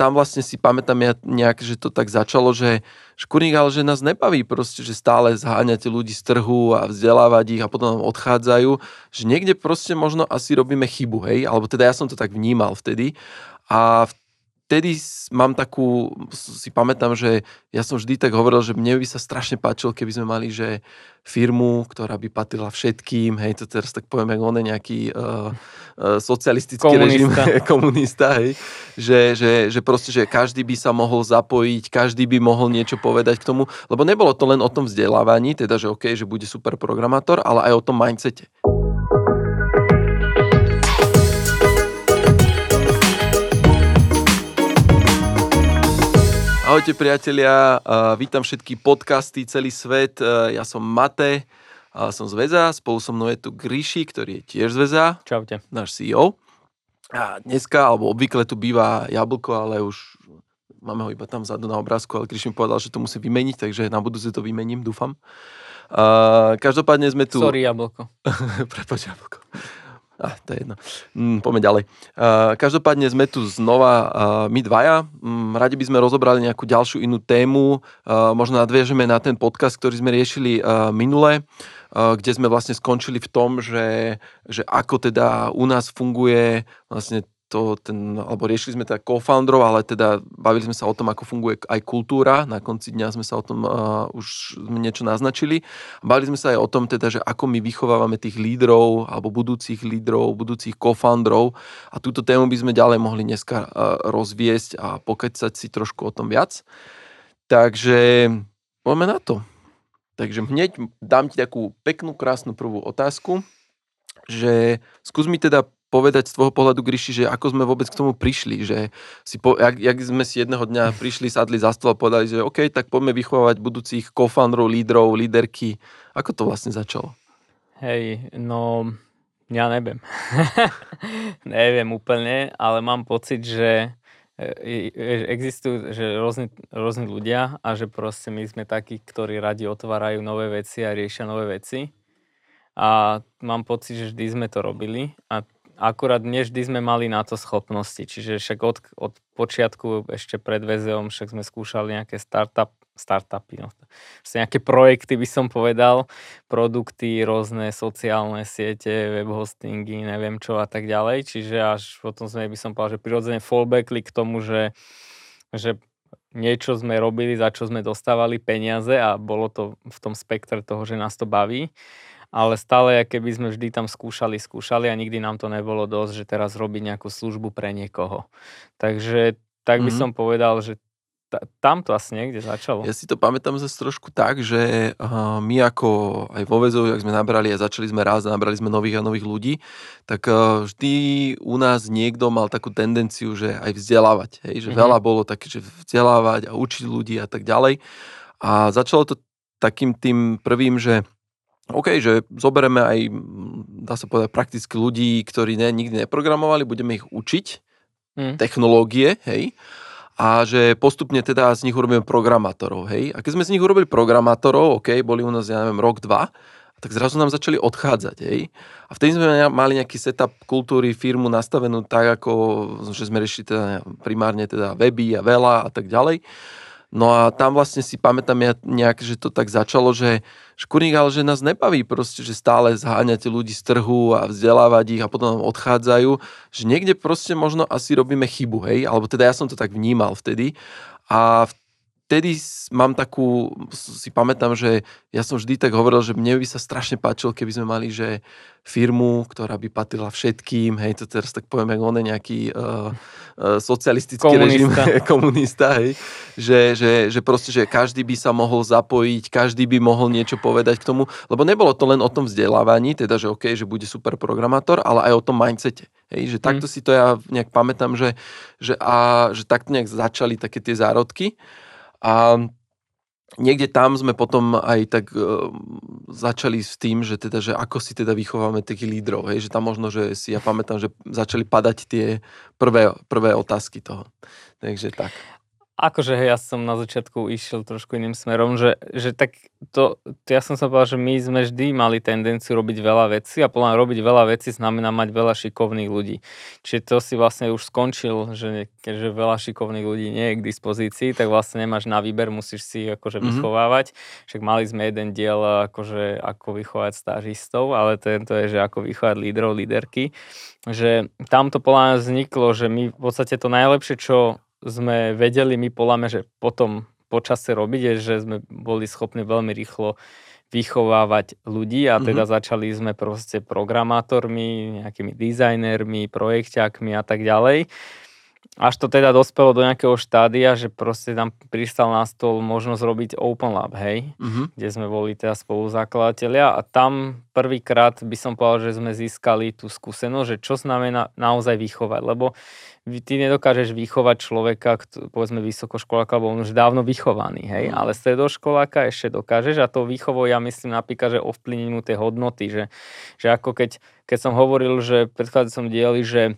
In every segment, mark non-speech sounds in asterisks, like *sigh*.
tam vlastne si pamätám ja nejak, že to tak začalo, že škurník, ale že nás nebaví proste, že stále zháňate ľudí z trhu a vzdelávať ich a potom odchádzajú, že niekde proste možno asi robíme chybu, hej, alebo teda ja som to tak vnímal vtedy. A vtedy mám takú, si pamätám, že ja som vždy tak hovoril, že mne by sa strašne páčilo, keby sme mali, že firmu, ktorá by patrila všetkým, hej, to teraz tak poviem, ako on je nejaký uh, uh, socialistický komunista. režim, *laughs* komunista, hej, že, že, že proste, že každý by sa mohol zapojiť, každý by mohol niečo povedať k tomu, lebo nebolo to len o tom vzdelávaní, teda, že OK, že bude super programátor, ale aj o tom mindsete. Ahojte priatelia, vítam všetky podcasty, celý svet. Ja som Mate, som z Veza, spolu so mnou je tu Gríši, ktorý je tiež z Veza. Čaute. Náš CEO. A dneska, alebo obvykle tu býva Jablko, ale už máme ho iba tam vzadu na obrázku, ale Gríši mi povedal, že to musí vymeniť, takže na budúce to vymením, dúfam. každopádne sme tu... Sorry, Jablko. *laughs* Prepač, Jablko. Ah, to je jedno. Mm, poďme ďalej. Uh, každopádne sme tu znova uh, my dvaja. Um, radi by sme rozobrali nejakú ďalšiu inú tému. Uh, možno nadviežeme na ten podcast, ktorý sme riešili uh, minule, uh, kde sme vlastne skončili v tom, že, že ako teda u nás funguje vlastne to, ten, alebo riešili sme teda co-founderov, ale teda bavili sme sa o tom, ako funguje aj kultúra. Na konci dňa sme sa o tom uh, už niečo naznačili. Bavili sme sa aj o tom, teda, že ako my vychovávame tých lídrov, alebo budúcich lídrov, budúcich co-founderov. A túto tému by sme ďalej mohli dneska uh, rozviesť a pokecať si trošku o tom viac. Takže poďme na to. Takže hneď dám ti takú peknú, krásnu prvú otázku, že skús mi teda povedať z tvojho pohľadu, Gryši, že ako sme vôbec k tomu prišli, že si po, jak, jak sme si jedného dňa prišli, sadli za stôl a povedali, že OK, tak poďme vychovávať budúcich co-founderov, lídrov, líderky. Ako to vlastne začalo? Hej, no ja neviem. *laughs* neviem úplne, ale mám pocit, že e, e, existujú že rôzni, rôzni ľudia a že proste my sme takí, ktorí radi otvárajú nové veci a riešia nové veci. A mám pocit, že vždy sme to robili a akurát nevždy sme mali na to schopnosti. Čiže však od, od počiatku ešte pred VZom však sme skúšali nejaké startup, startupy, no, nejaké projekty by som povedal, produkty, rôzne sociálne siete, web hostingy, neviem čo a tak ďalej. Čiže až potom sme, by som povedal, že prirodzene fallbackli k tomu, že, že niečo sme robili, za čo sme dostávali peniaze a bolo to v tom spektre toho, že nás to baví ale stále, keby sme vždy tam skúšali, skúšali a nikdy nám to nebolo dosť, že teraz robiť nejakú službu pre niekoho. Takže tak by mm-hmm. som povedal, že t- tam to asi niekde začalo. Ja si to pamätám zase trošku tak, že uh, my ako aj vo väzov, ak sme nabrali a začali sme raz a nabrali sme nových a nových ľudí, tak uh, vždy u nás niekto mal takú tendenciu, že aj vzdelávať. Hej? Že mm-hmm. veľa bolo také, že vzdelávať a učiť ľudí a tak ďalej. A začalo to takým tým prvým, že OK, že zoberieme aj, dá sa povedať, prakticky ľudí, ktorí ne, nikdy neprogramovali, budeme ich učiť mm. technológie, hej, a že postupne teda z nich urobíme programátorov, hej. A keď sme z nich urobili programátorov, OK, boli u nás, ja neviem, rok, dva, tak zrazu nám začali odchádzať, hej. A vtedy sme mali nejaký setup kultúry, firmu nastavenú tak, ako, že sme riešili teda primárne teda weby a veľa a tak ďalej. No a tam vlastne si pamätám ja nejak, že to tak začalo, že škurník, ale že nás nebaví proste, že stále zháňate ľudí z trhu a vzdelávať ich a potom odchádzajú, že niekde proste možno asi robíme chybu, hej, alebo teda ja som to tak vnímal vtedy. A vtedy mám takú, si pamätám, že ja som vždy tak hovoril, že mne by sa strašne páčilo, keby sme mali, že firmu, ktorá by patrila všetkým, hej, to teraz tak poviem, ako on je nejaký uh, uh, socialistický komunista. režim, *laughs* komunista, hej, že, že, že proste, že každý by sa mohol zapojiť, každý by mohol niečo povedať k tomu, lebo nebolo to len o tom vzdelávaní, teda, že OK, že bude super programátor, ale aj o tom mindsete, hej, že takto mm. si to ja nejak pamätám, že, že, a, že takto nejak začali také tie zárodky. A niekde tam sme potom aj tak uh, začali s tým, že teda, že ako si teda vychováme tých lídrov, hej, že tam možno, že si ja pamätám, že začali padať tie prvé, prvé otázky toho. Takže tak. Akože hej, ja som na začiatku išiel trošku iným smerom, že, že tak to, ja som sa povedal, že my sme vždy mali tendenciu robiť veľa vecí a podľa robiť veľa vecí znamená mať veľa šikovných ľudí. Čiže to si vlastne už skončil, že keďže veľa šikovných ľudí nie je k dispozícii, tak vlastne nemáš na výber, musíš si akože mm-hmm. vychovávať. Však mali sme jeden diel akože ako vychovať stážistov, ale tento je, že ako vychovať lídrov, líderky. Že tam to podľa nás vzniklo, že my v podstate to najlepšie, čo sme vedeli my poláme, že potom počase robiť, je, že sme boli schopní veľmi rýchlo vychovávať ľudí a teda mm-hmm. začali sme proste programátormi, nejakými dizajnermi, projekťákmi a tak ďalej. Až to teda dospelo do nejakého štádia, že proste tam pristal na stôl možnosť robiť Open Lab, hej, mm-hmm. kde sme boli teda spoluzakladateľia a tam prvýkrát by som povedal, že sme získali tú skúsenosť, že čo znamená naozaj vychovať, lebo ty nedokážeš vychovať človeka, povedzme vysokoškoláka, lebo on už dávno vychovaný, hej, mm. ale stredoškoláka ešte dokážeš a to výchovou ja myslím napríklad, že ovplyvniť mu tie hodnoty, že, že ako keď, keď som hovoril, že predchádzajúcom dieli, že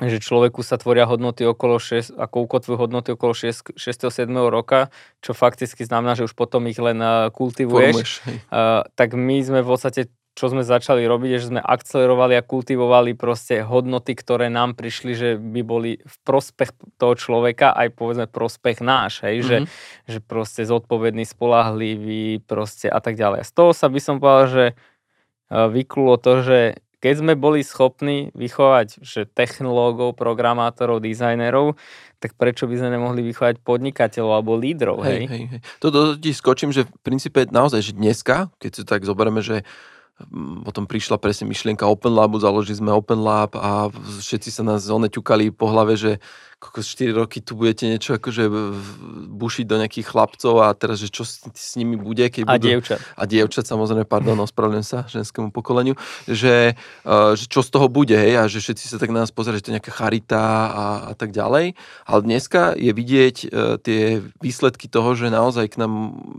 že človeku sa tvoria hodnoty okolo 6, ako ukotvujú hodnoty okolo 6, 6. 7. roka, čo fakticky znamená, že už potom ich len kultivuješ. uh, tak my sme v podstate čo sme začali robiť, je, že sme akcelerovali a kultivovali proste hodnoty, ktoré nám prišli, že by boli v prospech toho človeka, aj povedzme prospech náš, hej, mm-hmm. že, že proste zodpovedný, spolahlivý, proste a tak ďalej. Z toho sa by som povedal, že e, vyklulo to, že keď sme boli schopní vychovať že technológov, programátorov, dizajnerov, tak prečo by sme nemohli vychovať podnikateľov alebo lídrov, hej? hej, hej. Toto ti skočím, že v princípe naozaj, že dneska, keď si tak zoberieme, že potom prišla presne myšlienka Open Labu, založili sme Open Lab a všetci sa nás zóne ťukali po hlave, že 4 roky tu budete niečo akože bušiť do nejakých chlapcov a teraz, že čo s, s nimi bude, keď a budú... dievčat. A dievčat, samozrejme, pardon, ospravedlňujem sa ženskému pokoleniu, že, uh, že čo z toho bude, hej, a že všetci sa tak na nás pozerajú, že to je nejaká charita a, a tak ďalej. Ale dneska je vidieť uh, tie výsledky toho, že naozaj k nám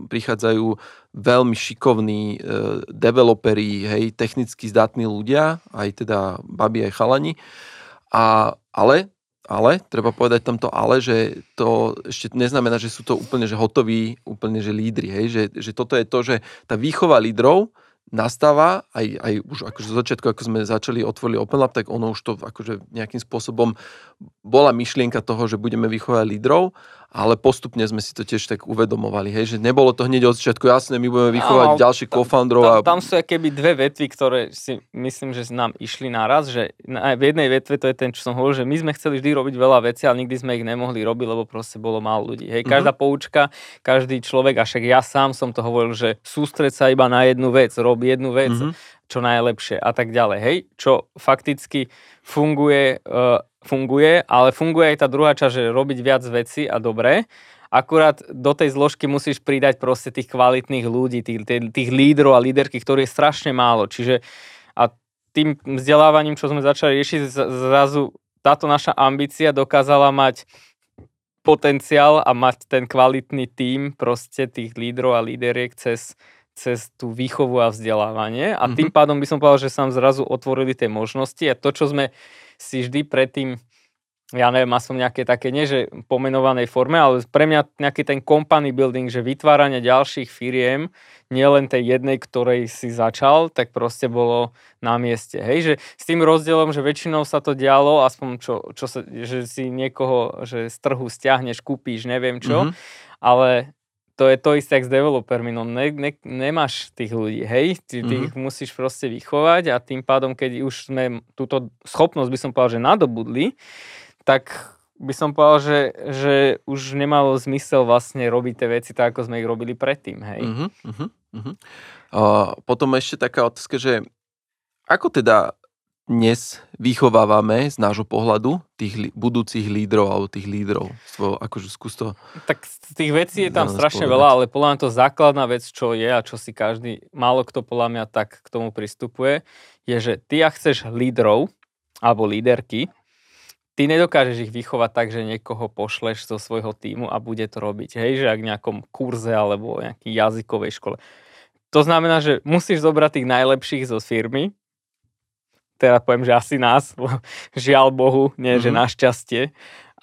prichádzajú veľmi šikovní uh, developeri, hej, technicky zdatní ľudia, aj teda babi, aj chalani. A, ale ale, treba povedať tamto ale, že to ešte neznamená, že sú to úplne že hotoví, úplne že lídry, hej? Že, že toto je to, že tá výchova lídrov nastáva, aj, aj už akože z začiatku, ako sme začali, otvorili Open Lab, tak ono už to akože nejakým spôsobom bola myšlienka toho, že budeme vychovať lídrov ale postupne sme si to tiež tak uvedomovali, hej, že nebolo to hneď od začiatku jasné, my budeme vychovať no, ďalších co-founderov. A... Tam, tam sú keby dve vetvy, ktoré si myslím, že nám išli naraz, že v jednej vetve to je ten, čo som hovoril, že my sme chceli vždy robiť veľa vecí, ale nikdy sme ich nemohli robiť, lebo proste bolo málo ľudí. Hej, každá mm-hmm. poučka, každý človek, a však ja sám som to hovoril, že sústreť sa iba na jednu vec, rob jednu vec, mm-hmm. čo najlepšie a tak ďalej. Hej, čo fakticky funguje uh, funguje, ale funguje aj tá druhá časť, že robiť viac veci a dobre. Akurát do tej zložky musíš pridať proste tých kvalitných ľudí, tých, tých, lídrov a líderky, ktorých je strašne málo. Čiže a tým vzdelávaním, čo sme začali riešiť, zrazu táto naša ambícia dokázala mať potenciál a mať ten kvalitný tím proste tých lídrov a líderiek cez, cez tú výchovu a vzdelávanie. A tým mm-hmm. pádom by som povedal, že sa zrazu otvorili tie možnosti a to, čo sme si vždy predtým ja neviem, som nejaké také, nie že pomenovanej forme, ale pre mňa nejaký ten company building, že vytváranie ďalších firiem, nielen tej jednej, ktorej si začal, tak proste bolo na mieste. Hej, že s tým rozdielom, že väčšinou sa to dialo, aspoň čo, čo sa, že si niekoho, že z trhu stiahneš, kúpíš, neviem čo, mm-hmm. ale to je to isté, s developermi, no ne, ne, nemáš tých ľudí, hej, ty, ty mm-hmm. ich musíš proste vychovať a tým pádom, keď už sme túto schopnosť, by som povedal, že nadobudli, tak by som povedal, že, že už nemalo zmysel vlastne robiť tie veci tak, ako sme ich robili predtým, hej. Mm-hmm, mm-hmm. Uh, potom ešte taká otázka, že ako teda dnes vychovávame z nášho pohľadu tých budúcich lídrov alebo tých lídrov? Svo, akože skús to... Tak tých vecí je tam strašne povedať. veľa, ale podľa mňa to základná vec, čo je a čo si každý, málo kto podľa mňa tak k tomu pristupuje, je, že ty ak chceš lídrov alebo líderky, ty nedokážeš ich vychovať tak, že niekoho pošleš zo svojho týmu a bude to robiť. Hej, že ak v nejakom kurze alebo nejaký jazykovej škole. To znamená, že musíš zobrať tých najlepších zo firmy, teda poviem, že asi nás, žiaľ Bohu, nie, mm-hmm. že mhm. našťastie.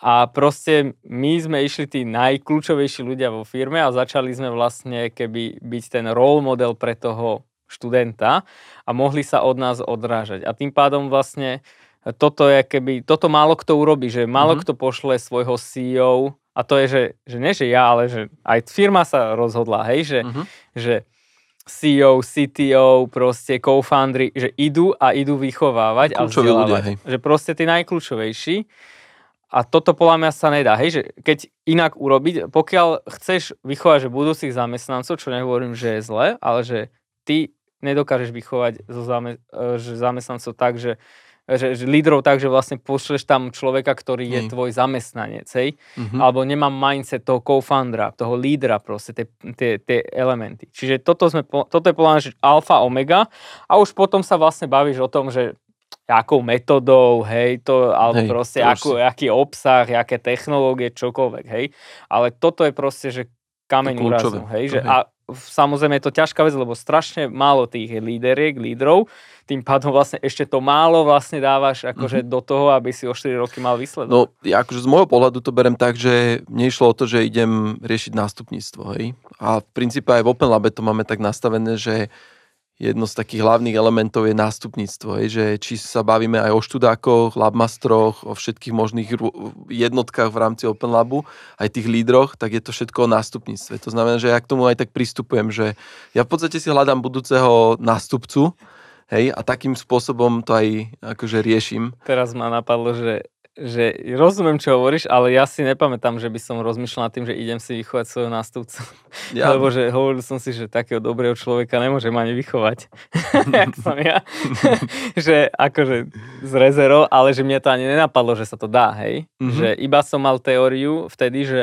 A proste my sme išli tí najkľúčovejší ľudia vo firme a začali sme vlastne keby byť ten role model pre toho študenta a mohli sa od nás odrážať. A tým pádom vlastne toto je keby, toto málo kto urobí, že málo mm-hmm. kto pošle svojho CEO a to je, že, že nie že ja, ale že aj firma sa rozhodla, hej, že, mm-hmm. že CEO, CTO, proste co-foundry, že idú a idú vychovávať Kľúčoví a vzdelávať. Ľudia, hej. Že proste tí najkľúčovejší. A toto podľa mňa sa nedá. Hej, že keď inak urobiť, pokiaľ chceš vychovať že budúcich zamestnancov, čo nehovorím, že je zle, ale že ty nedokážeš vychovať zo zame, e, že zamestnancov tak, že že, že lídrov tak, že vlastne pošleš tam človeka, ktorý je tvoj zamestnanec, hej? Mm-hmm. Alebo nemám mindset toho co-foundera, toho lídra proste, tie, tie, tie elementy. Čiže toto, sme, toto je podľa že alfa, omega a už potom sa vlastne bavíš o tom, že akou metodou, hej, to, alebo hej, proste akú, aký obsah, aké technológie, čokoľvek, hej. Ale toto je proste, že kameň úrazu, hej, že, hej. a samozrejme je to ťažká vec, lebo strašne málo tých líderiek, lídrov, tým pádom vlastne ešte to málo vlastne dávaš akože mm-hmm. do toho, aby si o 4 roky mal výsledok. No, ja akože z môjho pohľadu to berem tak, že nešlo o to, že idem riešiť nástupníctvo, hej. A v princípe aj v Open Labe to máme tak nastavené, že jedno z takých hlavných elementov je nástupníctvo. Je, že či sa bavíme aj o študákoch, labmastroch, o všetkých možných jednotkách v rámci Open Labu, aj tých lídroch, tak je to všetko o nástupníctve. To znamená, že ja k tomu aj tak pristupujem, že ja v podstate si hľadám budúceho nástupcu, hej, a takým spôsobom to aj akože riešim. Teraz ma napadlo, že že rozumiem, čo hovoríš, ale ja si nepamätám, že by som rozmýšľal nad tým, že idem si vychovať svojho nástupcu. Ja. *laughs* Lebo že hovoril som si, že takého dobrého človeka nemôžem ani vychovať, *laughs* jak som ja. *laughs* že akože z rezervou, ale že mne to ani nenapadlo, že sa to dá, hej. Mm-hmm. Že iba som mal teóriu vtedy, že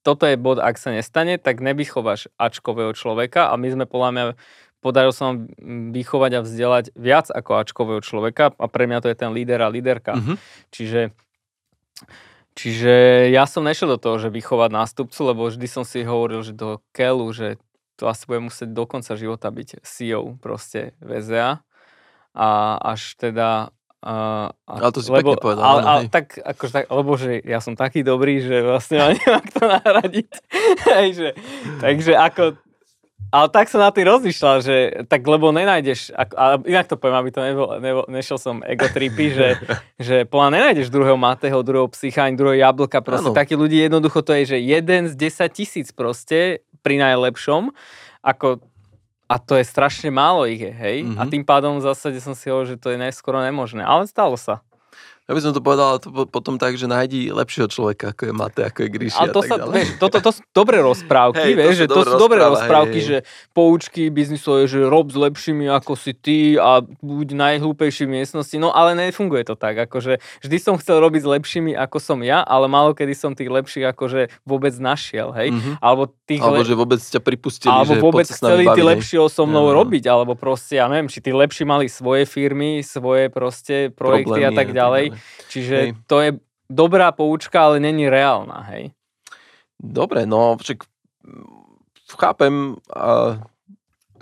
toto je bod, ak sa nestane, tak nevychováš Ačkového človeka a my sme podľa mňa podarilo sa vám vychovať a vzdelať viac ako Ačkového človeka a pre mňa to je ten líder a líderka. Mm-hmm. Čiže, čiže ja som nešiel do toho, že vychovať nástupcu, lebo vždy som si hovoril, že do Kelu, že to asi bude musieť do konca života byť CEO proste VZA a až teda Uh, ale to si lebo, pekne povedal. Ale, ale tak, akože tak, lebo že ja som taký dobrý, že vlastne ma nemám to nahradiť. *laughs* Hej, že, takže ako ale tak som na tým rozmýšľal, že tak lebo nenájdeš, a inak to poviem, aby to nebol, nebol nešiel som ego tripy, že, *laughs* že plán nenájdeš druhého Matého, druhého Psycha, ani druhého Jablka, proste ano. takí ľudí jednoducho to je, že jeden z 10 tisíc proste pri najlepšom, ako a to je strašne málo ich je, hej? Mm-hmm. A mhm. tým pádom v zásade som si hovoril, že to je skoro nemožné, ale stalo sa. Ja by som to povedal to potom tak, že nájdi lepšieho človeka, ako je Mate, ako je Gríši a, to sa, vieš, toto to sú dobré rozprávky, hej, vieš, to že to sú dobré rozprávky, hej, že poučky biznisové, že rob s lepšími ako si ty a buď najhlúpejší v miestnosti, no ale nefunguje to tak, akože vždy som chcel robiť s lepšími ako som ja, ale málo kedy som tých lepších akože vôbec našiel, hej, mm-hmm. alebo tých alebo le... že vôbec ťa pripustili, alebo že vôbec chceli tí lepšieho so mnou ja, robiť, alebo proste, ja neviem, či tí lepší mali svoje firmy, svoje proste projekty Problémy, a tak ďalej. Čiže hej. to je dobrá poučka, ale není reálna, hej? Dobre, no však chápem, uh,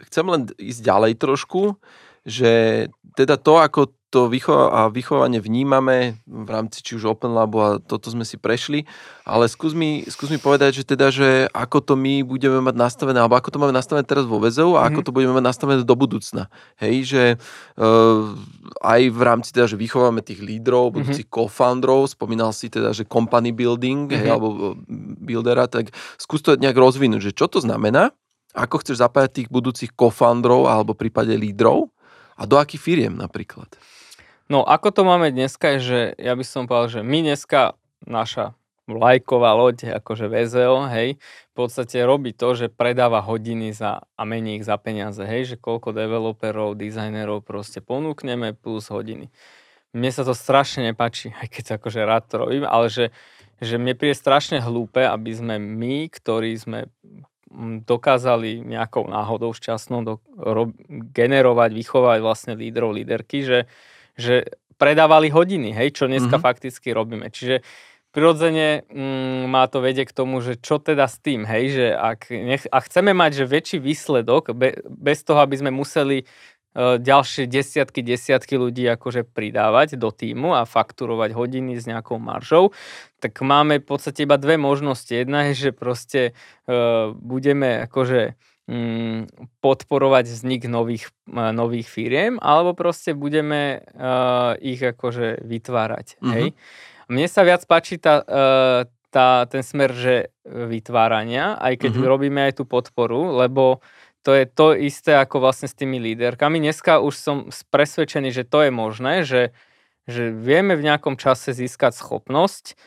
chcem len ísť ďalej trošku, že teda to, ako to a vychovanie vnímame v rámci či už Open Labu a toto sme si prešli, ale skús mi, skús mi povedať, že teda, že ako to my budeme mať nastavené, alebo ako to máme nastavené teraz vo väzov a mm-hmm. ako to budeme mať nastavené do budúcna. Hej, že uh, aj v rámci teda, že vychováme tých lídrov, mhm. budúcich mm-hmm. co-founderov, spomínal si teda, že company building, mm-hmm. hej, alebo e, buildera, tak skús to nejak rozvinúť, že čo to znamená, ako chceš zapájať tých budúcich co-founderov alebo prípade lídrov a do akých firiem napríklad. No ako to máme dneska, že ja by som povedal, že my dneska, naša lajková loď, akože VZO, hej, v podstate robí to, že predáva hodiny za, a mení ich za peniaze, hej, že koľko developerov, dizajnerov proste ponúkneme plus hodiny. Mne sa to strašne nepáči, aj keď akože rád to robím, ale že, že mne príde strašne hlúpe, aby sme my, ktorí sme dokázali nejakou náhodou šťastnou do, ro, generovať, vychovať vlastne lídrov, líderky, že, že predávali hodiny, hej, čo dneska mm-hmm. fakticky robíme. Čiže prirodzene mm, má to vedie k tomu, že čo teda s tým, hej, že ak, nech, a chceme mať že väčší výsledok, be, bez toho, aby sme museli e, ďalšie desiatky, desiatky ľudí akože pridávať do týmu a fakturovať hodiny s nejakou maržou, tak máme v podstate iba dve možnosti. Jedna je, že proste uh, budeme akože podporovať vznik nových, uh, nových firiem, alebo proste budeme uh, ich akože vytvárať. Mm-hmm. Hej? Mne sa viac páči tá, uh, tá, ten smer, že vytvárania, aj keď mm-hmm. robíme aj tú podporu, lebo to je to isté ako vlastne s tými líderkami. Dneska už som presvedčený, že to je možné, že, že vieme v nejakom čase získať schopnosť,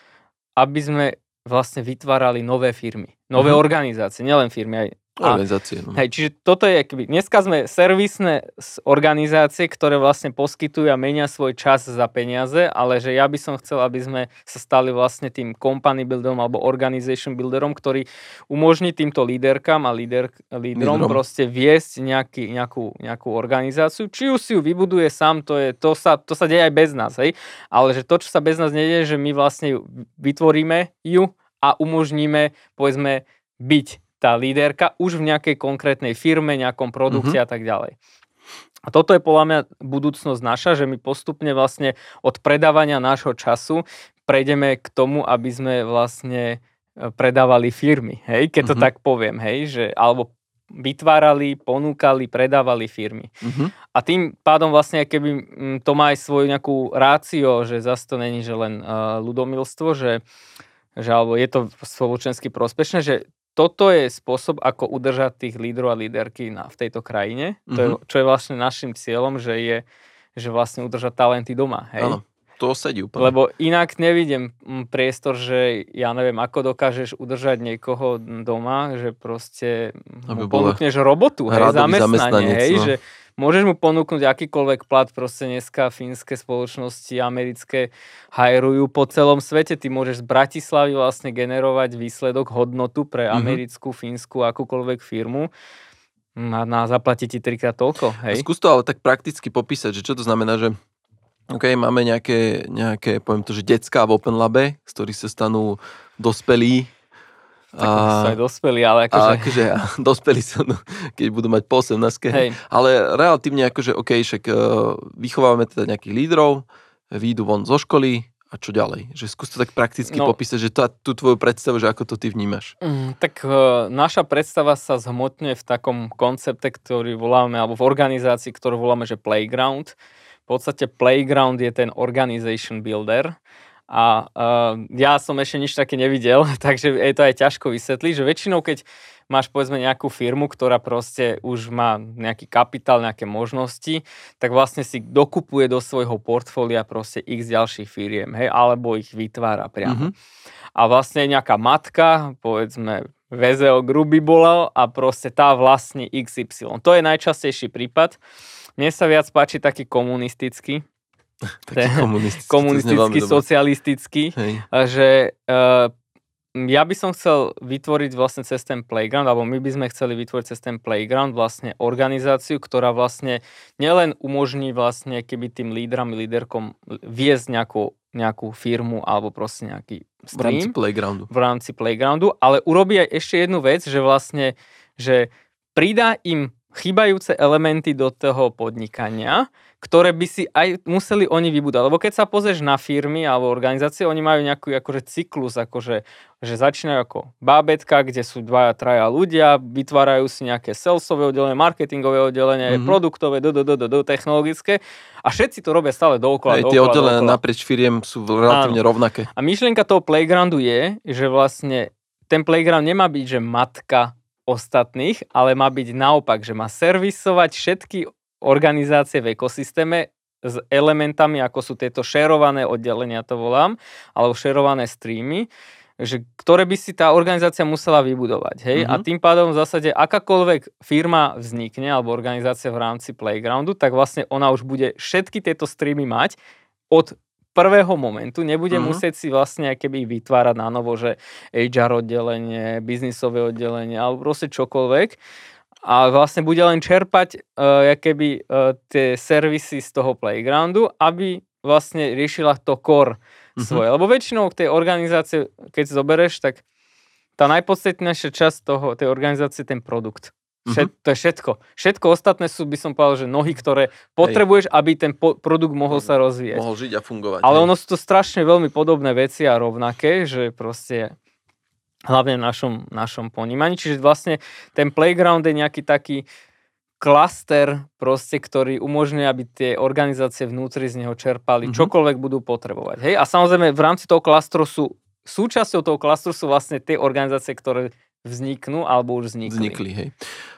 aby sme vlastne vytvárali nové firmy, nové mm-hmm. organizácie, nielen firmy, aj Organizácie. No. Hej, čiže toto je, keby, dneska sme servisné organizácie, ktoré vlastne poskytujú a menia svoj čas za peniaze, ale že ja by som chcel, aby sme sa stali vlastne tým company builderom alebo organization builderom, ktorý umožní týmto líderkám a líder, lídrom, lídrom proste viesť nejaký, nejakú, nejakú organizáciu. Či už si ju vybuduje sám, to, je, to, sa, to sa deje aj bez nás, hej? ale že to, čo sa bez nás nedieje, že my vlastne vytvoríme ju a umožníme, povedzme, byť tá líderka už v nejakej konkrétnej firme, nejakom produkte mm-hmm. a tak ďalej. A toto je podľa mňa budúcnosť naša, že my postupne vlastne od predávania nášho času prejdeme k tomu, aby sme vlastne e, predávali firmy, hej, keď to mm-hmm. tak poviem, hej, že alebo vytvárali, ponúkali, predávali firmy. Mm-hmm. A tým pádom vlastne, keby mm, to má aj svoju nejakú rácio, že zase to není, že len uh, ľudomilstvo, že, že alebo je to spoločensky prospešné, že toto je spôsob, ako udržať tých lídrov a líderky na, v tejto krajine, mm-hmm. to je, mhm. čo je vlastne našim cieľom, že je že vlastne udržať talenty doma. Hej? Áno, to sedí úplne. Lebo inak nevidím mm, priestor, že ja neviem, ako dokážeš udržať niekoho doma, že proste mu ponúkneš robotu, hej, zamestnanie, hej, no. že Môžeš mu ponúknuť akýkoľvek plat, proste dneska fínske spoločnosti americké hajrujú po celom svete. Ty môžeš z Bratislavy vlastne generovať výsledok, hodnotu pre mm-hmm. americkú, fínsku, akúkoľvek firmu a na zaplatí ti trikrát toľko. Hej? Skús to ale tak prakticky popísať, že čo to znamená, že OK, máme nejaké, nejaké poviem to, že decka v Open Labe, z ktorých sa stanú dospelí tak a, aj dospelí, ale akože... A *laughs* akože ja, dospelí sa, no, keď budú mať po 18 Hej. Ale relatívne akože, OK, však uh, vychovávame teda nejakých lídrov, výjdu von zo školy, a čo ďalej? Že skús to tak prakticky no, popísať, že tá, tú tvoju predstavu, že ako to ty vnímaš. Mm, tak uh, naša predstava sa zhmotňuje v takom koncepte, ktorý voláme, alebo v organizácii, ktorú voláme, že playground. V podstate playground je ten organization builder a uh, ja som ešte nič také nevidel, *laughs* takže je to aj ťažko vysvetliť, že väčšinou keď máš povedzme nejakú firmu, ktorá proste už má nejaký kapitál, nejaké možnosti, tak vlastne si dokupuje do svojho portfólia proste x ďalších firiem, hej, alebo ich vytvára priamo. Mm-hmm. A vlastne nejaká matka, povedzme VZO Gruby bola a proste tá vlastní XY. To je najčastejší prípad. Mne sa viac páči taký komunistický, *laughs* taký *laughs* komunistický, komunistický socialistický, Hej. že uh, ja by som chcel vytvoriť vlastne cez ten playground, alebo my by sme chceli vytvoriť cez ten playground vlastne organizáciu, ktorá vlastne nielen umožní vlastne keby tým lídram, líderkom viesť nejakú, nejakú firmu alebo proste nejaký stream. V rámci playgroundu. V rámci playgroundu, ale urobí aj ešte jednu vec, že vlastne, že pridá im chýbajúce elementy do toho podnikania, ktoré by si aj museli oni vybudať. Lebo keď sa pozrieš na firmy alebo organizácie, oni majú nejaký akože cyklus, akože, že začínajú ako bábetka, kde sú dvaja, traja ľudia, vytvárajú si nejaké salesové oddelenie, marketingové oddelenie, mm-hmm. produktové, do, do, do, do, do, technologické a všetci to robia stále dookola. Aj tie oddelenia naprieč firiem sú relatívne Áno. rovnaké. A myšlienka toho playgroundu je, že vlastne ten playground nemá byť, že matka ostatných, ale má byť naopak, že má servisovať všetky organizácie v ekosystéme s elementami, ako sú tieto šerované oddelenia, to volám, alebo šerované streamy, že, ktoré by si tá organizácia musela vybudovať. Hej? Mm-hmm. A mhm. tým pádom v zásade akákoľvek firma vznikne, alebo organizácia v rámci Playgroundu, tak vlastne ona už bude všetky tieto streamy mať od prvého momentu, nebude uh-huh. musieť si vlastne keby vytvárať na novo, že HR oddelenie, biznisové oddelenie alebo proste čokoľvek a vlastne bude len čerpať uh, keby uh, tie servisy z toho playgroundu, aby vlastne riešila to core uh-huh. svoje. Lebo väčšinou tej organizácie, keď zoberieš, tak tá najpodstatnejšia časť toho, tej organizácie je ten produkt. Všet, to je všetko. Všetko ostatné sú, by som povedal, že nohy, ktoré potrebuješ, aby ten po, produkt mohol sa rozvíjať. Mohol žiť a fungovať. Ale hej. ono sú to strašne veľmi podobné veci a rovnaké, že proste hlavne v našom, našom ponímaní. Čiže vlastne ten playground je nejaký taký klaster proste, ktorý umožňuje, aby tie organizácie vnútri z neho čerpali Mhm. čokoľvek budú potrebovať. Hej? A samozrejme v rámci toho klastru sú, súčasťou toho klastru sú vlastne tie organizácie, ktoré vzniknú alebo už vznikli. vznikli. Hej.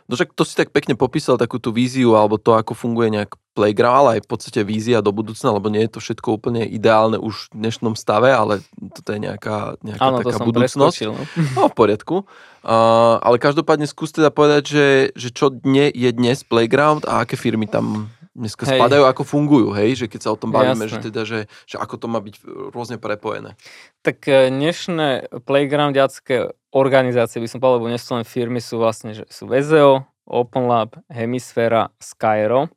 No však to si tak pekne popísal, takú tú víziu, alebo to, ako funguje nejak playground, ale aj v podstate vízia do budúcna, lebo nie je to všetko úplne ideálne už v dnešnom stave, ale toto je nejaká, nejaká Áno, taká budúcnosť. No. No, v poriadku. Uh, ale každopádne skús teda povedať, že, že čo dne je dnes Playground a aké firmy tam dneska Hej. spadajú, ako fungujú, hej, že keď sa o tom bavíme, Jasné. že teda, že, že ako to má byť rôzne prepojené. Tak e, dnešné playgroundiacké organizácie, by som povedal, lebo sú len firmy, sú vlastne, že sú VZO, OpenLab, Hemisféra, Skyro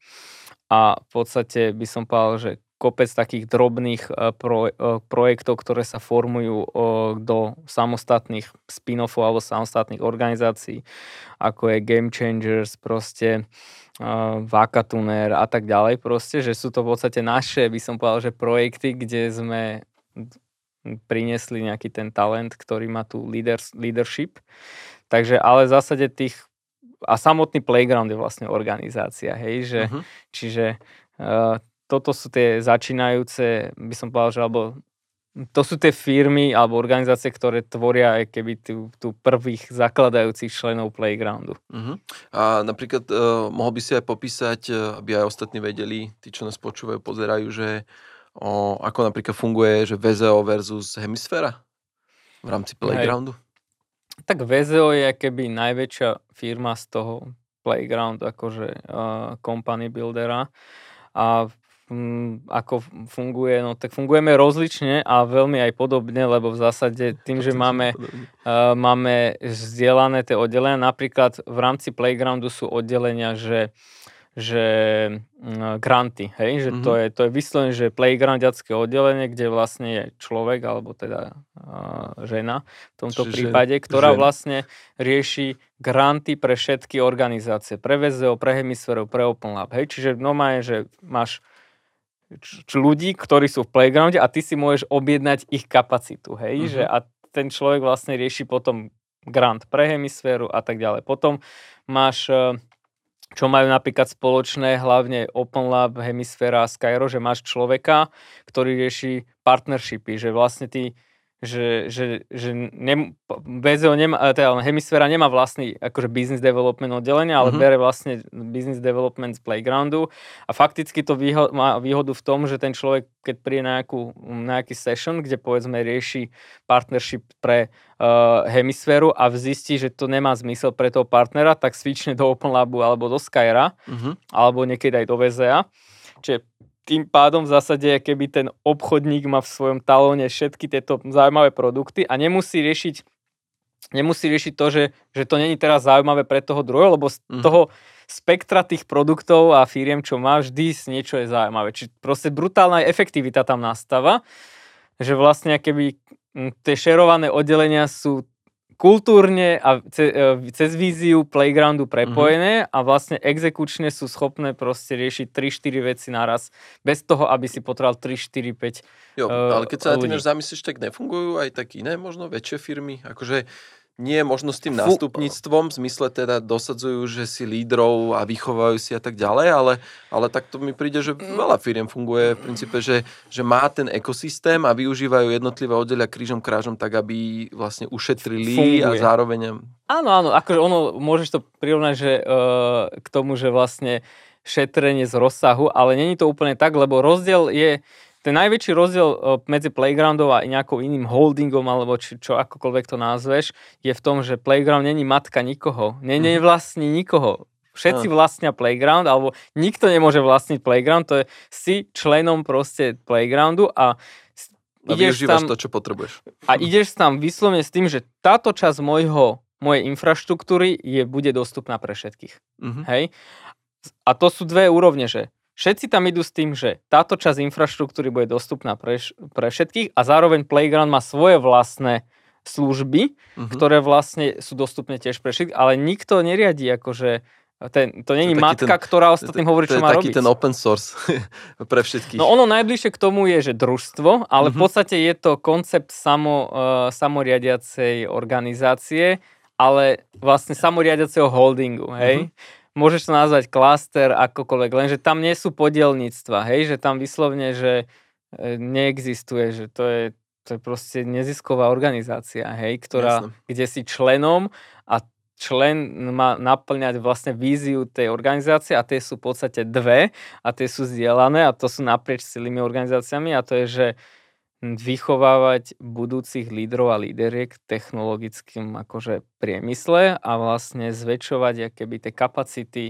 a v podstate by som povedal, že kopec takých drobných e, pro, e, projektov, ktoré sa formujú e, do samostatných spin-offov alebo samostatných organizácií, ako je Game Changers, proste uh, Vakatuner a tak ďalej proste, že sú to v podstate naše, by som povedal, že projekty, kde sme priniesli nejaký ten talent, ktorý má tu leaders, leadership. Takže, ale v zásade tých a samotný playground je vlastne organizácia, hej, že, Mhm. čiže uh, toto sú tie začínajúce, by som povedal, že alebo to sú tie firmy alebo organizácie, ktoré tvoria aj keby tú, tú prvých zakladajúcich členov playgroundu. Uh-huh. A napríklad uh, mohol by si aj popísať, uh, aby aj ostatní vedeli, tí, čo nás počúvajú, pozerajú, že o, ako napríklad funguje, že VZO versus Hemisféra v rámci Playgroundu. Tak VZO je keby najväčšia firma z toho playground, akože uh, company buildera. A ako funguje, no tak fungujeme rozlične a veľmi aj podobne, lebo v zásade tým, že máme, uh, máme vzdielané tie oddelenia, napríklad v rámci playgroundu sú oddelenia, že že mm, granty, hej, že to Mhm. je, to je vyslovene, že playgroundiacké oddelenie, kde vlastne je človek, alebo teda uh, žena v tomto Čiže prípade, ktorá žena. vlastne rieši granty pre všetky organizácie, pre VZO, pre Hemisférov, pre Open Lab, hej, čiže normálne, že máš ľudí, ktorí sú v playgrounde a ty si môžeš objednať ich kapacitu, hej, Mhm. že a ten človek vlastne rieši potom grant pre hemisféru a tak ďalej. Potom máš, eh, čo majú napríklad spoločné, hlavne Open Lab, Hemisféra a Skyro, že máš človeka, ktorý rieši partnershipy, že vlastne ty že, že, že nem, BZO nemá, eh, teda Hemisféra nemá vlastný akože business development oddelenie, ale Mhm. bere vlastne business development z playgroundu a fakticky to výho- má výhodu v tom, že ten človek, keď príde na nejakú, na nejaký session, kde povedzme rieši partnership pre uh, hemisféru a zistí, že to nemá zmysel pre toho partnera, tak switchne do Open Labu alebo do Skyra, Uh-huh. alebo niekedy aj do VZA. Čiže tým pádom v zásade, keby ten obchodník má v svojom talóne všetky tieto zaujímavé produkty a nemusí riešiť nemusí riešiť to, že, že to není teraz zaujímavé pre toho druhého, lebo z Mhm. toho spektra tých produktov a firiem, čo má, vždy niečo je zaujímavé. Čiže proste brutálna efektivita tam nastáva, že vlastne keby mm, tie šerované oddelenia sú kultúrne a ce, e, cez víziu playgroundu prepojené a vlastne exekučne sú schopné proste riešiť 3-4 veci naraz, bez toho, aby si potreboval 3, 4, 5 Jo, eh, ale keď sa na tým zamyslíš, tak nefungujú aj tak iné, možno väčšie firmy? Akože nie možno s tým Fu- nástupníctvom, v zmysle teda dosadzujú, že si lídrov a vychovajú si a tak ďalej, ale, ale tak to mi príde, že Mm. veľa firiem funguje v princípe, že, že má ten ekosystém a využívajú jednotlivé oddelia krížom krážom tak, aby vlastne ušetrili a Funguje. zároveň... Áno, áno, akože ono, môžeš to prirovnať, že uh, k tomu, že vlastne šetrenie z rozsahu, ale není to úplne tak, lebo rozdiel je, ten najväčší rozdiel uh, medzi playgroundom a nejakou iným holdingom, alebo či, čo akokoľvek to nazveš, je v tom, že playground není matka nikoho, ne, Mhm. nevlastní nikoho. Všetci vlastnia playground, alebo nikto nemôže vlastniť playground, to je si členom proste playgroundu a A ideš tam, to, čo potrebuješ. a ideš tam vyslovene s tým, že táto časť mojho, mojej infraštruktúry je, bude dostupná pre všetkých. Mhm. Hej? A to sú dve úrovne, že všetci tam idú s tým, že táto časť infraštruktúry bude dostupná pre, pre všetkých a zároveň Playground má svoje vlastné služby, Mhm. ktoré vlastne sú dostupné tiež pre všetkých, ale nikto neriadi akože ten, to není taký matka, ten- ktorá ostatným hovorí, to čo je má taký robiť. ten open source *laughs* pre všetkých. No ono najbližšie k tomu je, že družstvo, ale v Mhm. podstate je to koncept samo, uh, samoriadiacej organizácie, ale vlastne samoriadiaceho holdingu, hej. Môžeš to nazvať klaster, akokoľvek, lenže tam nie sú podielníctva, hej, že tam vyslovne, že e, neexistuje, že to je, to je proste nezisková organizácia, hej, ktorá, Jasné. kde si členom a člen má naplňať vlastne víziu tej organizácie a tie sú v podstate dve a tie sú zdieľané a to sú naprieč celými organizáciami a to je, že vychovávať budúcich lídrov a líderiek v technologickým akože priemysle a vlastne zväčšovať akéby tie kapacity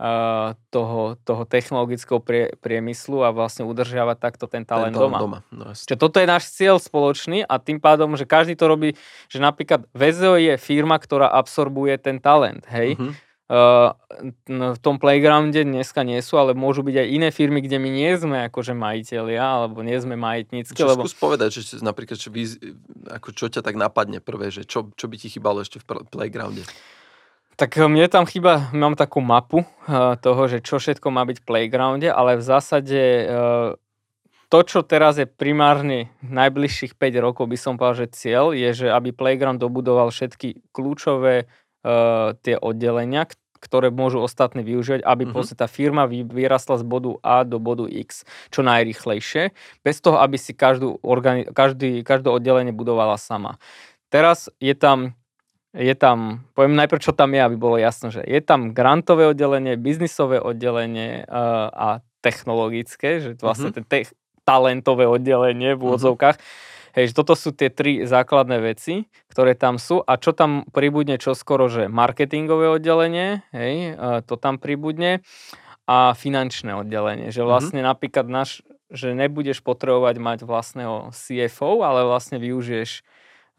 uh, toho, toho technologického prie, priemyslu a vlastne udržiavať takto ten talent Ten doma. doma. No, jasne. Čiže toto je náš cieľ spoločný a tým pádom, že každý to robí, že napríklad VZO je firma, ktorá absorbuje ten talent, hej. Mhm. Uh, v tom playgrounde dneska nie sú, ale môžu byť aj iné firmy, kde my nie sme akože majiteľia, alebo nie sme majetnícky, Čo lebo skús povedať, že napríklad, čo, vy, ako čo ťa tak napadne prvé, že čo, čo by ti chýbalo ešte v playgrounde? tak eh, mne tam chýba, mám takú mapu uh, toho, že čo všetko má byť v playgrounde, ale v zásade uh, to, čo teraz je primárne najbližších 5 rokov, by som povedal, že cieľ je, že aby Playground dobudoval všetky kľúčové uh, tie oddelenia, ktoré môžu ostatní využívať, aby Mhm. mm-hmm. tá firma vy- vyrastla z bodu A do bodu X čo najrychlejšie, bez toho, aby si každú organi- každý, každé oddelenie budovala sama. Teraz je tam je tam, poviem najprv, čo tam je, aby bolo jasno, že je tam grantové oddelenie, biznisové oddelenie uh, a technologické, že to vlastne Mhm. mm-hmm. te- talentové oddelenie v Mhm. úvodzovkách. Hej, že toto sú tie tri základné veci, ktoré tam sú a čo tam pribudne čoskoro, že marketingové oddelenie, hej, uh, to tam pribudne a finančné oddelenie, že Mhm. vlastne napríklad náš, že nebudeš potrebovať mať vlastného CFO, ale vlastne využiješ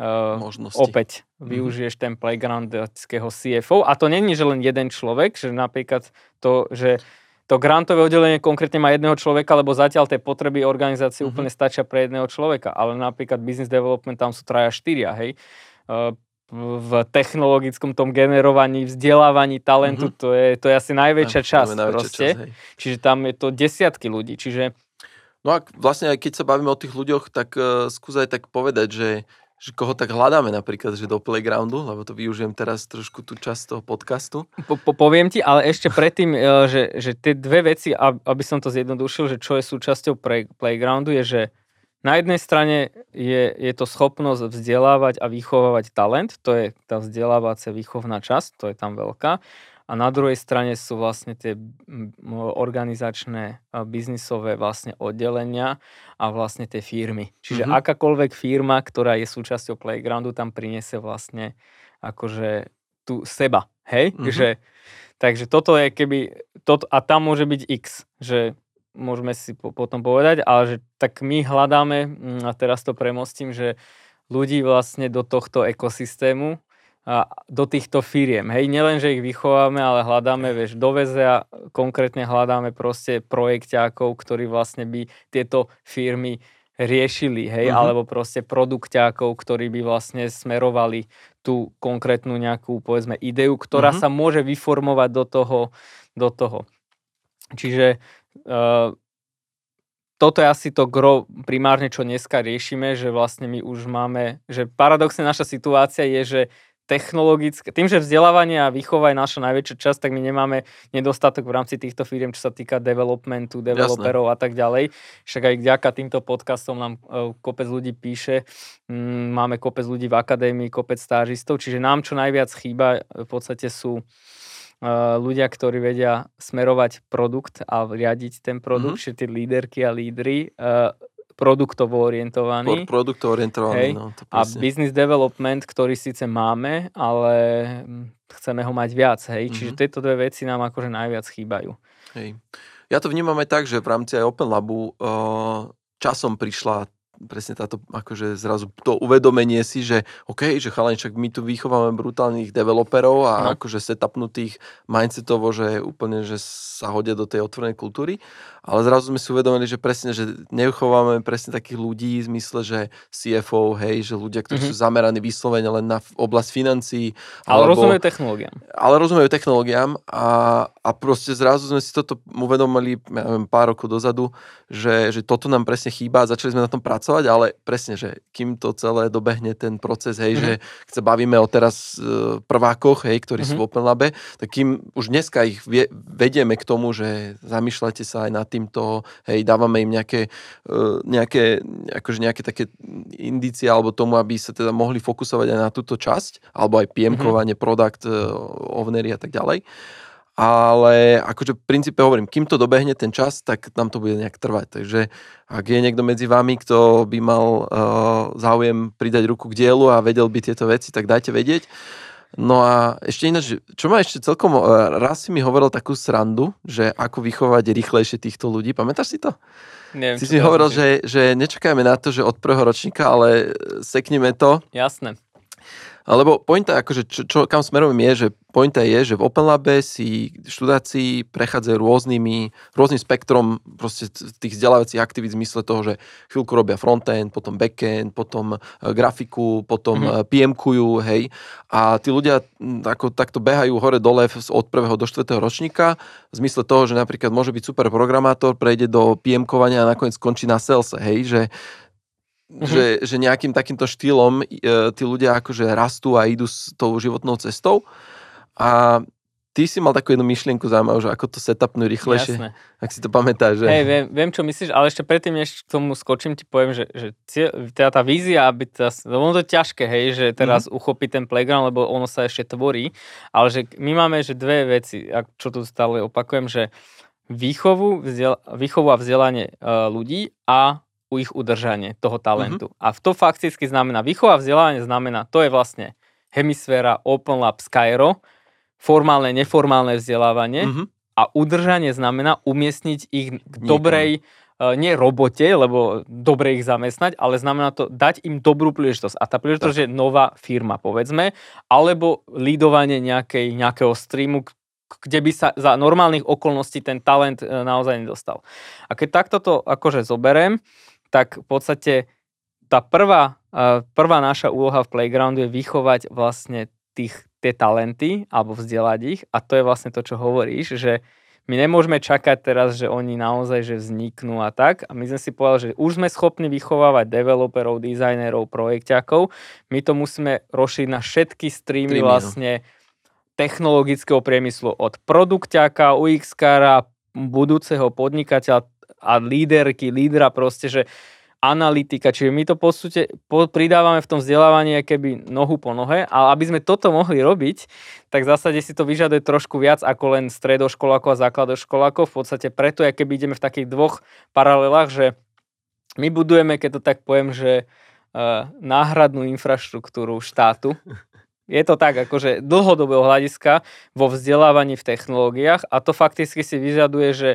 uh, Možnosti. opäť Mhm. využiješ ten playgroundského CFO a to není, že len jeden človek, že napríklad to, že to grantové oddelenie konkrétne má jedného človeka, lebo zatiaľ tie potreby organizácie Mhm. úplne stačia pre jedného človeka, ale napríklad business development tam sú traja štyria, hej. Uh, v technologickom tom generovaní, vzdelávaní talentu, Mhm. to, je, to je asi najväčšia to časť najväčšia proste. hej. Čiže tam je to desiatky ľudí, čiže No a vlastne aj keď sa bavíme o tých ľuďoch, tak uh, skús aj tak povedať, že, že koho tak hľadáme napríklad, že do playgroundu, lebo to využijem teraz trošku tú časť toho podcastu. Po, po, poviem ti, ale ešte predtým, *laughs* e, že, že tie dve veci, ab- aby som to zjednodušil, že čo je súčasťou play, playgroundu, je, že na jednej strane je, je to schopnosť vzdelávať a vychovávať talent, to je tá vzdelávacia výchovná časť, to je tam veľká. A na druhej strane sú vlastne tie organizačné biznisové vlastne oddelenia a vlastne tie firmy. Čiže Mhm. mm-hmm. akákoľvek firma, ktorá je súčasťou playgroundu, tam priniesie vlastne akože tu seba, hej? Mhm. Že, takže toto je keby, toto, a tam môže byť x, že môžeme si po, potom povedať, ale že tak my hľadáme, mm, a teraz to premostím, že ľudí vlastne do tohto ekosystému do týchto firiem. Hej, nielen, že ich vychováme, ale hľadáme, vieš, do VZA konkrétne hľadáme proste projekťákov, ktorí vlastne by tieto firmy riešili, hej, Mhm. alebo proste produkťákov, ktorí by vlastne smerovali tú konkrétnu nejakú, povedzme, ideu, ktorá Mhm. sa môže vyformovať do toho, do toho. Čiže uh, toto je asi to gro primárne, čo dneska riešime, že vlastne my už máme, že paradoxne naša situácia je, že technologické, tým, že vzdelávanie a výchova je naša najväčšia časť, tak my nemáme nedostatok v rámci týchto firiem, čo sa týka developmentu, developerov a tak ďalej. Však aj vďaka týmto podcastom nám uh, kopec ľudí píše, mm, máme kopec ľudí v akadémii, kopec stážistov, čiže nám čo najviac chýba v podstate sú uh, ľudia, ktorí vedia smerovať produkt a riadiť ten produkt, mm-hmm. čiže tie líderky a lídry, produktovo orientovaní. Pro, produkto Hej. orientovaný, no, to A business development, ktorý síce máme, ale chceme ho mať viac, hej. Mm-hmm. Čiže Mhm. tieto dve veci nám akože najviac chýbajú. Hej. Ja to vnímam aj tak, že v rámci aj Open Labu uh, časom prišla presne táto, akože zrazu to uvedomenie si, že OK, že chalani, čak my tu vychovávame brutálnych developerov a no. akože setupnutých mindsetovo, že úplne, že sa hodia do tej otvorenej kultúry, ale zrazu sme si uvedomili, že presne, že neuchováme presne takých ľudí v zmysle, že CFO, hej, že ľudia, ktorí mm-hmm. sú zameraní vyslovene len na oblasť financií. Ale alebo, rozumejú technológiám. Ale rozumejú technológiám a, a proste zrazu sme si toto uvedomili, ja neviem, pár rokov dozadu, že, že toto nám presne chýba a začali sme na tom pracovať, ale presne, že kým to celé dobehne ten proces, hej, mm-hmm. že keď sa bavíme o teraz uh, prvákoch, hej, ktorí mm-hmm. sú v Open Labe, tak kým už dneska ich vie, vedieme k tomu, že zamýšľate sa aj nad týmto, hej, dávame im nejaké, uh, nejaké, akože nejaké také indície alebo tomu, aby sa teda mohli fokusovať aj na túto časť, alebo aj PMkovanie, mm-hmm. product, uh, ownery a tak ďalej ale akože v princípe hovorím, kým to dobehne ten čas, tak nám to bude nejak trvať. Takže ak je niekto medzi vami, kto by mal uh, záujem pridať ruku k dielu a vedel by tieto veci, tak dajte vedieť. No a ešte ináč, čo ma ešte celkom, uh, raz si mi hovoril takú srandu, že ako vychovať rýchlejšie týchto ľudí. Pamätáš si to? Neviem, si si hovoril, že, že nečakajme na to, že od prvého ročníka, ale sekneme to. Jasné. Lebo pointa, akože čo, čo, kam smerujem je, že pointa je, že v Open Labe si študáci prechádzajú rôznymi, rôznym spektrom proste tých vzdelávacích aktivít v zmysle toho, že chvíľku robia frontend, potom backend, potom e, grafiku, potom mm-hmm. PM-kujú, hej. A tí ľudia ako, takto behajú hore-dole od prvého do štvrtého ročníka v zmysle toho, že napríklad môže byť super programátor, prejde do PM-kovania a nakoniec skončí na sales, hej, že Mm-hmm. Že, že nejakým takýmto štýlom e, tí ľudia akože rastú a idú s tou životnou cestou. A ty si mal takú jednu myšlienku zaujímavú, že ako to setupnú rýchlejšie, Jasné. ak si to pamätáš. Že... Hej, viem, viem, čo myslíš, ale ešte predtým, než k tomu skočím, ti poviem, že, že teda tá vízia, aby tá, ono to je ťažké, hej, že teraz mm-hmm. uchopiť ten playground, lebo ono sa ešte tvorí, ale že my máme že dve veci, čo tu stále opakujem, že výchovu, vzdiel, výchovu a vzdelanie uh, ľudí a ich udržanie toho talentu. Mm-hmm. A to fakticky znamená, výchova vzdelávanie znamená, to je vlastne hemisféra Open Lab Skyro, formálne, neformálne vzdelávanie mm-hmm. a udržanie znamená umiestniť ich k dobrej, uh, nie robote, lebo dobre ich zamestnať, ale znamená to dať im dobrú príležitosť. A tá príležitosť tak. je nová firma, povedzme, alebo lídovanie nejakej, nejakého streamu, kde by sa za normálnych okolností ten talent e, naozaj nedostal. A keď takto to akože zoberiem, tak v podstate tá prvá, prvá naša úloha v Playgroundu je vychovať vlastne tých, tie talenty alebo vzdelať ich a to je vlastne to, čo hovoríš, že my nemôžeme čakať teraz, že oni naozaj že vzniknú a tak. A my sme si povedali, že už sme schopní vychovávať developerov, dizajnerov, projekťakov. My to musíme rozšíriť na všetky streamy Streamy, vlastne technologického priemyslu od produkťaka, UX-kara, budúceho podnikateľa, a líderky, lídra proste, že analytika, čiže my to podstate po, pridávame v tom vzdelávaní keby nohu po nohe, ale aby sme toto mohli robiť, tak v zásade si to vyžaduje trošku viac ako len stredoškolákov a základoškolákov. V podstate preto, keby ideme v takých dvoch paralelách, že my budujeme, keď to tak poviem, že uh, náhradnú infraštruktúru štátu. Je to tak, akože dlhodobého hľadiska vo vzdelávaní v technológiách a to fakticky si vyžaduje, že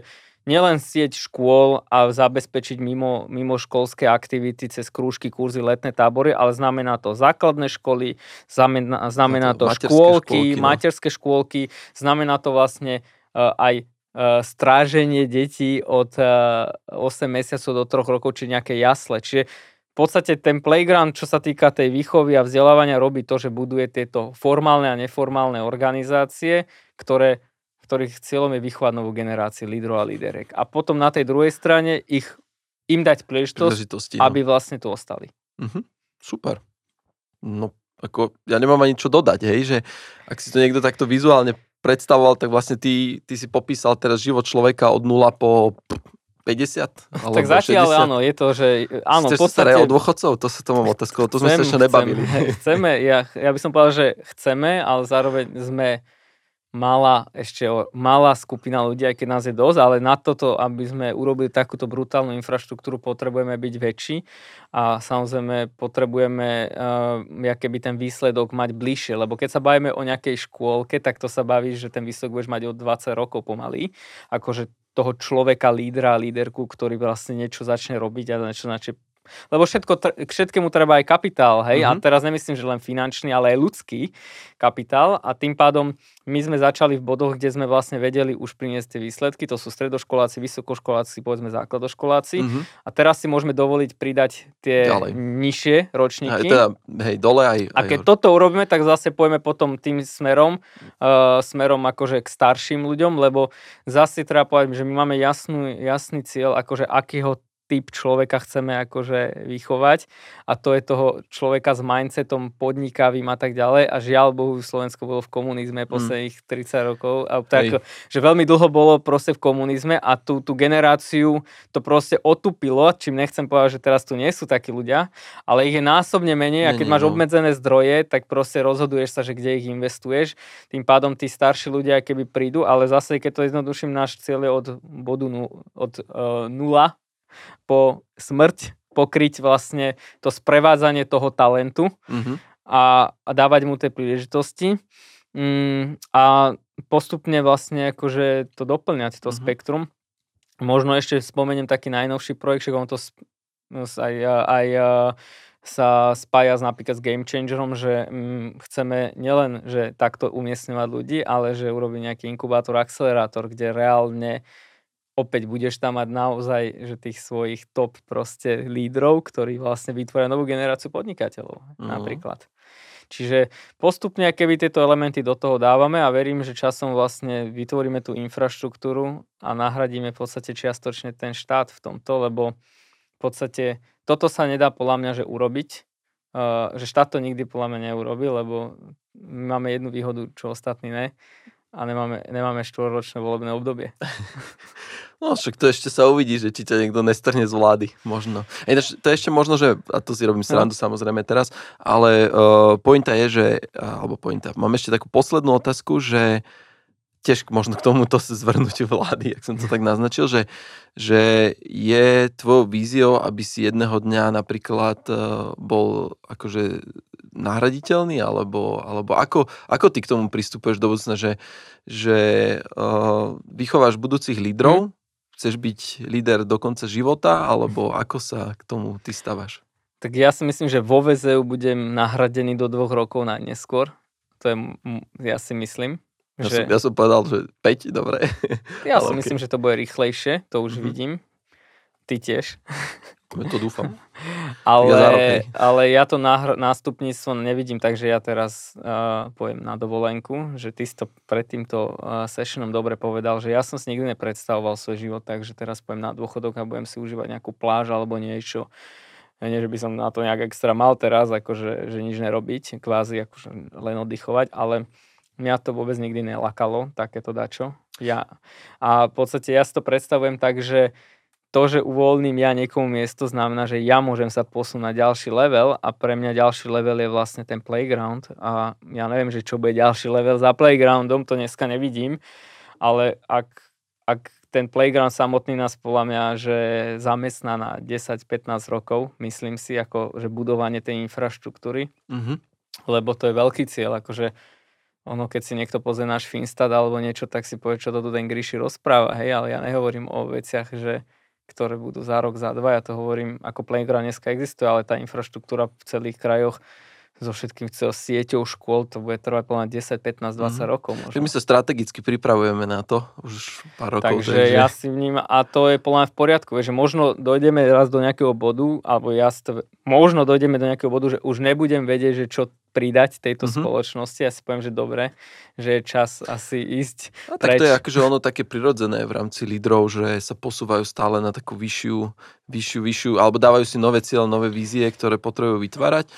nielen sieť škôl a zabezpečiť mimo, mimo školské aktivity cez krúžky, kurzy, letné tábory, ale znamená to základné školy, znamená, znamená to, to škôlky, škôlky, no. materské škôlky, znamená to vlastne uh, aj uh, stráženie detí od uh, e, 8 mesiacov do 3 rokov, či nejaké jasle. Čiže v podstate ten playground, čo sa týka tej výchovy a vzdelávania, robí to, že buduje tieto formálne a neformálne organizácie, ktoré ktorých cieľom je vychovať novú generáciu lídrov a líderek. A potom na tej druhej strane ich, im dať príležitosť, no. aby vlastne tu ostali. Uh-huh. Super. No, ako, ja nemám ani čo dodať, hej, že ak si to niekto takto vizuálne predstavoval, tak vlastne ty, ty si popísal teraz život človeka od 0 po 50? Alebo tak zatiaľ 60? áno, je to, že áno, Chceš v podstate... od dôchodcov? To sa to mám otázku, to sme sa ešte nebavili. Chceme, chceme ja, ja by som povedal, že chceme, ale zároveň sme malá, ešte malá skupina ľudí, aj keď nás je dosť, ale na toto, aby sme urobili takúto brutálnu infraštruktúru, potrebujeme byť väčší. A samozrejme potrebujeme uh, by ten výsledok mať bližšie, lebo keď sa bavíme o nejakej škôlke, tak to sa baví, že ten výsledok budeš mať od 20 rokov pomaly, akože toho človeka, lídra, líderku, ktorý vlastne niečo začne robiť a niečo začne lebo všetko, k všetkému treba aj kapitál, hej, mm-hmm. a Mhm. teraz nemyslím, že len finančný, ale aj ľudský kapitál a tým pádom my sme začali v bodoch, kde sme vlastne vedeli už priniesť tie výsledky, to sú stredoškoláci, vysokoškoláci, povedzme základoškoláci Mhm. a teraz si môžeme dovoliť pridať tie Ďalej. nižšie Aj, ročníky. teda, hej, dole aj... A aj keď toto urobíme, tak zase pôjdeme potom tým smerom, uh, smerom akože k starším ľuďom, lebo zase treba povedať, že my máme jasnú, jasný cieľ, akože akýho typ človeka chceme akože vychovať a to je toho človeka s mindsetom podnikavým a tak ďalej a žiaľ Bohu Slovensko bolo v komunizme posledných 30 rokov a tak, Hej. že veľmi dlho bolo proste v komunizme a tú, tú generáciu to proste otupilo, čím nechcem povedať, že teraz tu nie sú takí ľudia, ale ich je násobne menej a keď nie, máš no. obmedzené zdroje, tak proste rozhoduješ sa, že kde ich investuješ. Tým pádom tí starší ľudia keby prídu, ale zase, keď to jednoduším, náš cieľ je od bodu od uh, nula po smrť pokryť vlastne to sprevádzanie toho talentu Mhm. a, a dávať mu tie príležitosti mm, a postupne vlastne akože to doplňať, to Mhm. spektrum. Možno ešte spomeniem taký najnovší projekt, že on to aj, aj sa spája s napríklad s Game Changerom, že mm, chceme nielen, že takto umiestňovať ľudí, ale že urobiť nejaký inkubátor, akcelerátor, kde reálne opäť budeš tam mať naozaj že tých svojich top proste lídrov, ktorí vlastne vytvoria novú generáciu podnikateľov Mhm. napríklad. Čiže postupne, keby tieto elementy do toho dávame a verím, že časom vlastne vytvoríme tú infraštruktúru a nahradíme v podstate čiastočne ten štát v tomto, lebo v podstate toto sa nedá podľa mňa, že urobiť, že štát to nikdy podľa mňa neurobi, lebo my máme jednu výhodu, čo ostatní ne a nemáme, nemáme štvorročné volebné obdobie. *laughs* No však to ešte sa uvidí, že či ťa niekto nestrhne z vlády, možno. Ináč, to je ešte možno, že, a to si robím srandu samozrejme teraz, ale uh, pointa je, že, alebo pointa, mám ešte takú poslednú otázku, že tiež možno k tomuto zvrnutiu vlády, ak som to tak naznačil, že, že je tvojou víziou, aby si jedného dňa napríklad uh, bol akože nahraditeľný, alebo, alebo ako, ako ty k tomu pristupuješ do budúcna, že, že uh, vychováš budúcich lídrov, chceš byť líder do konca života, alebo ako sa k tomu ty stávaš? Tak ja si myslím, že vo VZU budem nahradený do dvoch rokov na neskôr. To je, ja si myslím. Ja, Že, som, ja som povedal, že 5, dobre. ja *laughs* ale si okej. myslím, že to bude rýchlejšie, to už Mhm. vidím. Ty tiež. Ja to dúfam. *laughs* Ale, ale ja to náhr- nástupníctvo nevidím, takže ja teraz uh, pojem na dovolenku, že ty si to pred týmto uh, sessionom dobre povedal, že ja som si nikdy nepredstavoval svoj život, takže teraz pojem na dôchodok a budem si užívať nejakú pláž alebo niečo. Ja Nie, že by som na to nejak extra mal teraz, akože že nič nerobiť, kvázi akože len oddychovať, ale mňa to vôbec nikdy nelakalo, takéto dačo. Ja, a v podstate ja si to predstavujem tak, že to, že uvoľním ja niekomu miesto, znamená, že ja môžem sa posunúť na ďalší level a pre mňa ďalší level je vlastne ten playground a ja neviem, že čo bude ďalší level za playgroundom, to dneska nevidím, ale ak, ak ten playground samotný nás podľa mňa, že zamestná na 10-15 rokov, myslím si, ako že budovanie tej infraštruktúry, Mhm. lebo to je veľký cieľ, akože ono, keď si niekto pozrie náš Finstat alebo niečo, tak si povie, čo to tu ten Gríši rozpráva, hej, ale ja nehovorím o veciach, že ktoré budú za rok, za dva, ja to hovorím, ako Playground dneska existuje, ale tá infraštruktúra v celých krajoch so všetkým celou sieťou škôl, to bude trvať mňa 10, 15, 20 Mhm. rokov možno. my sa strategicky pripravujeme na to už pár rokov. Takže ja si vnímam, a to je mňa v poriadku, že možno dojdeme raz do nejakého bodu, alebo ja si to, možno dojdeme do nejakého bodu, že už nebudem vedieť, že čo pridať tejto Mhm. spoločnosti. Ja si poviem, že dobre, že je čas asi ísť. A tak to je preč. akože ono také prirodzené v rámci lídrov, že sa posúvajú stále na takú vyššiu, vyššiu, vyššiu, alebo dávajú si nové cieľe, nové vízie, ktoré potrebujú vytvárať.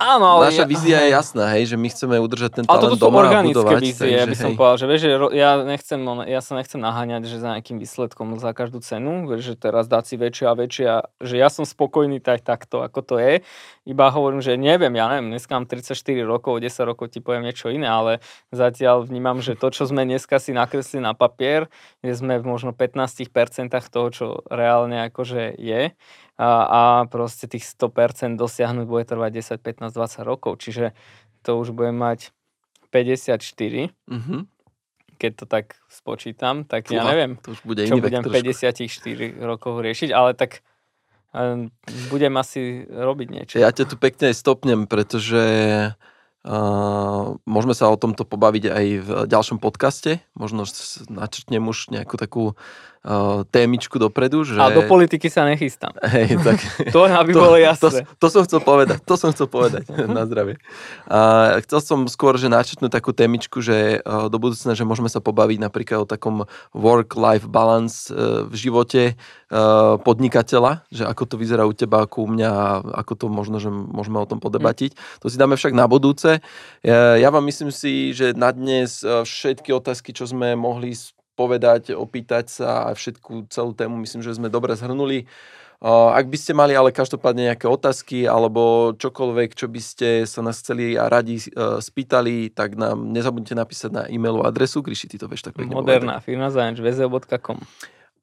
Áno, ale Naša ja- vízia je jasná, hej, že my chceme udržať ten Ale talent toto sú doma organické budovať. vízie, ja by som hej. povedal, že vieš, že ja, nechcem, ja sa nechcem naháňať, že za nejakým výsledkom za každú cenu, vieš, že teraz dať si väčšia a väčšia, že ja som spokojný tak takto, ako to je. Iba hovorím, že neviem, ja neviem, dneska mám 34 rokov, 10 rokov ti poviem niečo iné, ale zatiaľ vnímam, že to, čo sme dneska si nakreslili na papier, že sme v možno 15% toho, čo reálne akože je a, a proste tých 100% dosiahnuť bude trvať 10, 15, 20 rokov, čiže to už budem mať 54, Mhm. keď to tak spočítam, tak ja Fúha, neviem, To už bude čo budem trošku. 54 rokov riešiť, ale tak budem asi robiť niečo. Ja ťa tu pekne aj stopnem, pretože Uh, môžeme sa o tomto pobaviť aj v ďalšom podcaste. Možno načrtnem už nejakú takú témičku dopredu. Že... A do politiky sa nechystám. Hej, tak... *laughs* to aby to, bolo jasné. To, to, som chcel povedať. To som chcel povedať. *laughs* Na zdravie. Uh, chcel som skôr, že načrtnúť takú témičku, že uh, do budúcna, že môžeme sa pobaviť napríklad o takom work-life balance uh, v živote podnikateľa, že ako to vyzerá u teba, ako u mňa, ako to možno, že môžeme o tom podebatiť. Mm. To si dáme však na budúce. Ja, vám myslím si, že na dnes všetky otázky, čo sme mohli povedať, opýtať sa a všetku celú tému, myslím, že sme dobre zhrnuli. Ak by ste mali ale každopádne nejaké otázky alebo čokoľvek, čo by ste sa nás chceli a radi e, spýtali, tak nám nezabudnite napísať na e-mailovú adresu. Gríši, ty to vieš tak pekne Moderná firma zajanč.com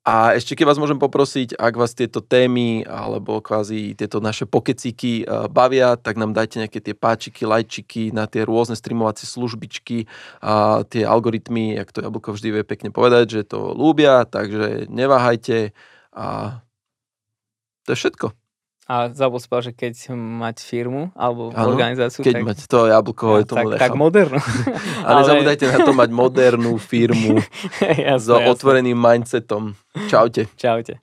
a ešte keď vás môžem poprosiť, ak vás tieto témy alebo kvázi tieto naše pokecíky eh, bavia, tak nám dajte nejaké tie páčiky, lajčiky na tie rôzne streamovacie službičky a tie algoritmy, jak to Jablko vždy vie pekne povedať, že to ľúbia, takže neváhajte a to je všetko. A zabol že keď mať firmu alebo ano, organizáciu, keď tak... mať to jablko, ja, tomu tak, tak modernú. *laughs* Ale nezabudajte na to mať modernú *laughs* firmu jasne, so jasne. otvoreným mindsetom. Čaute. Čaute.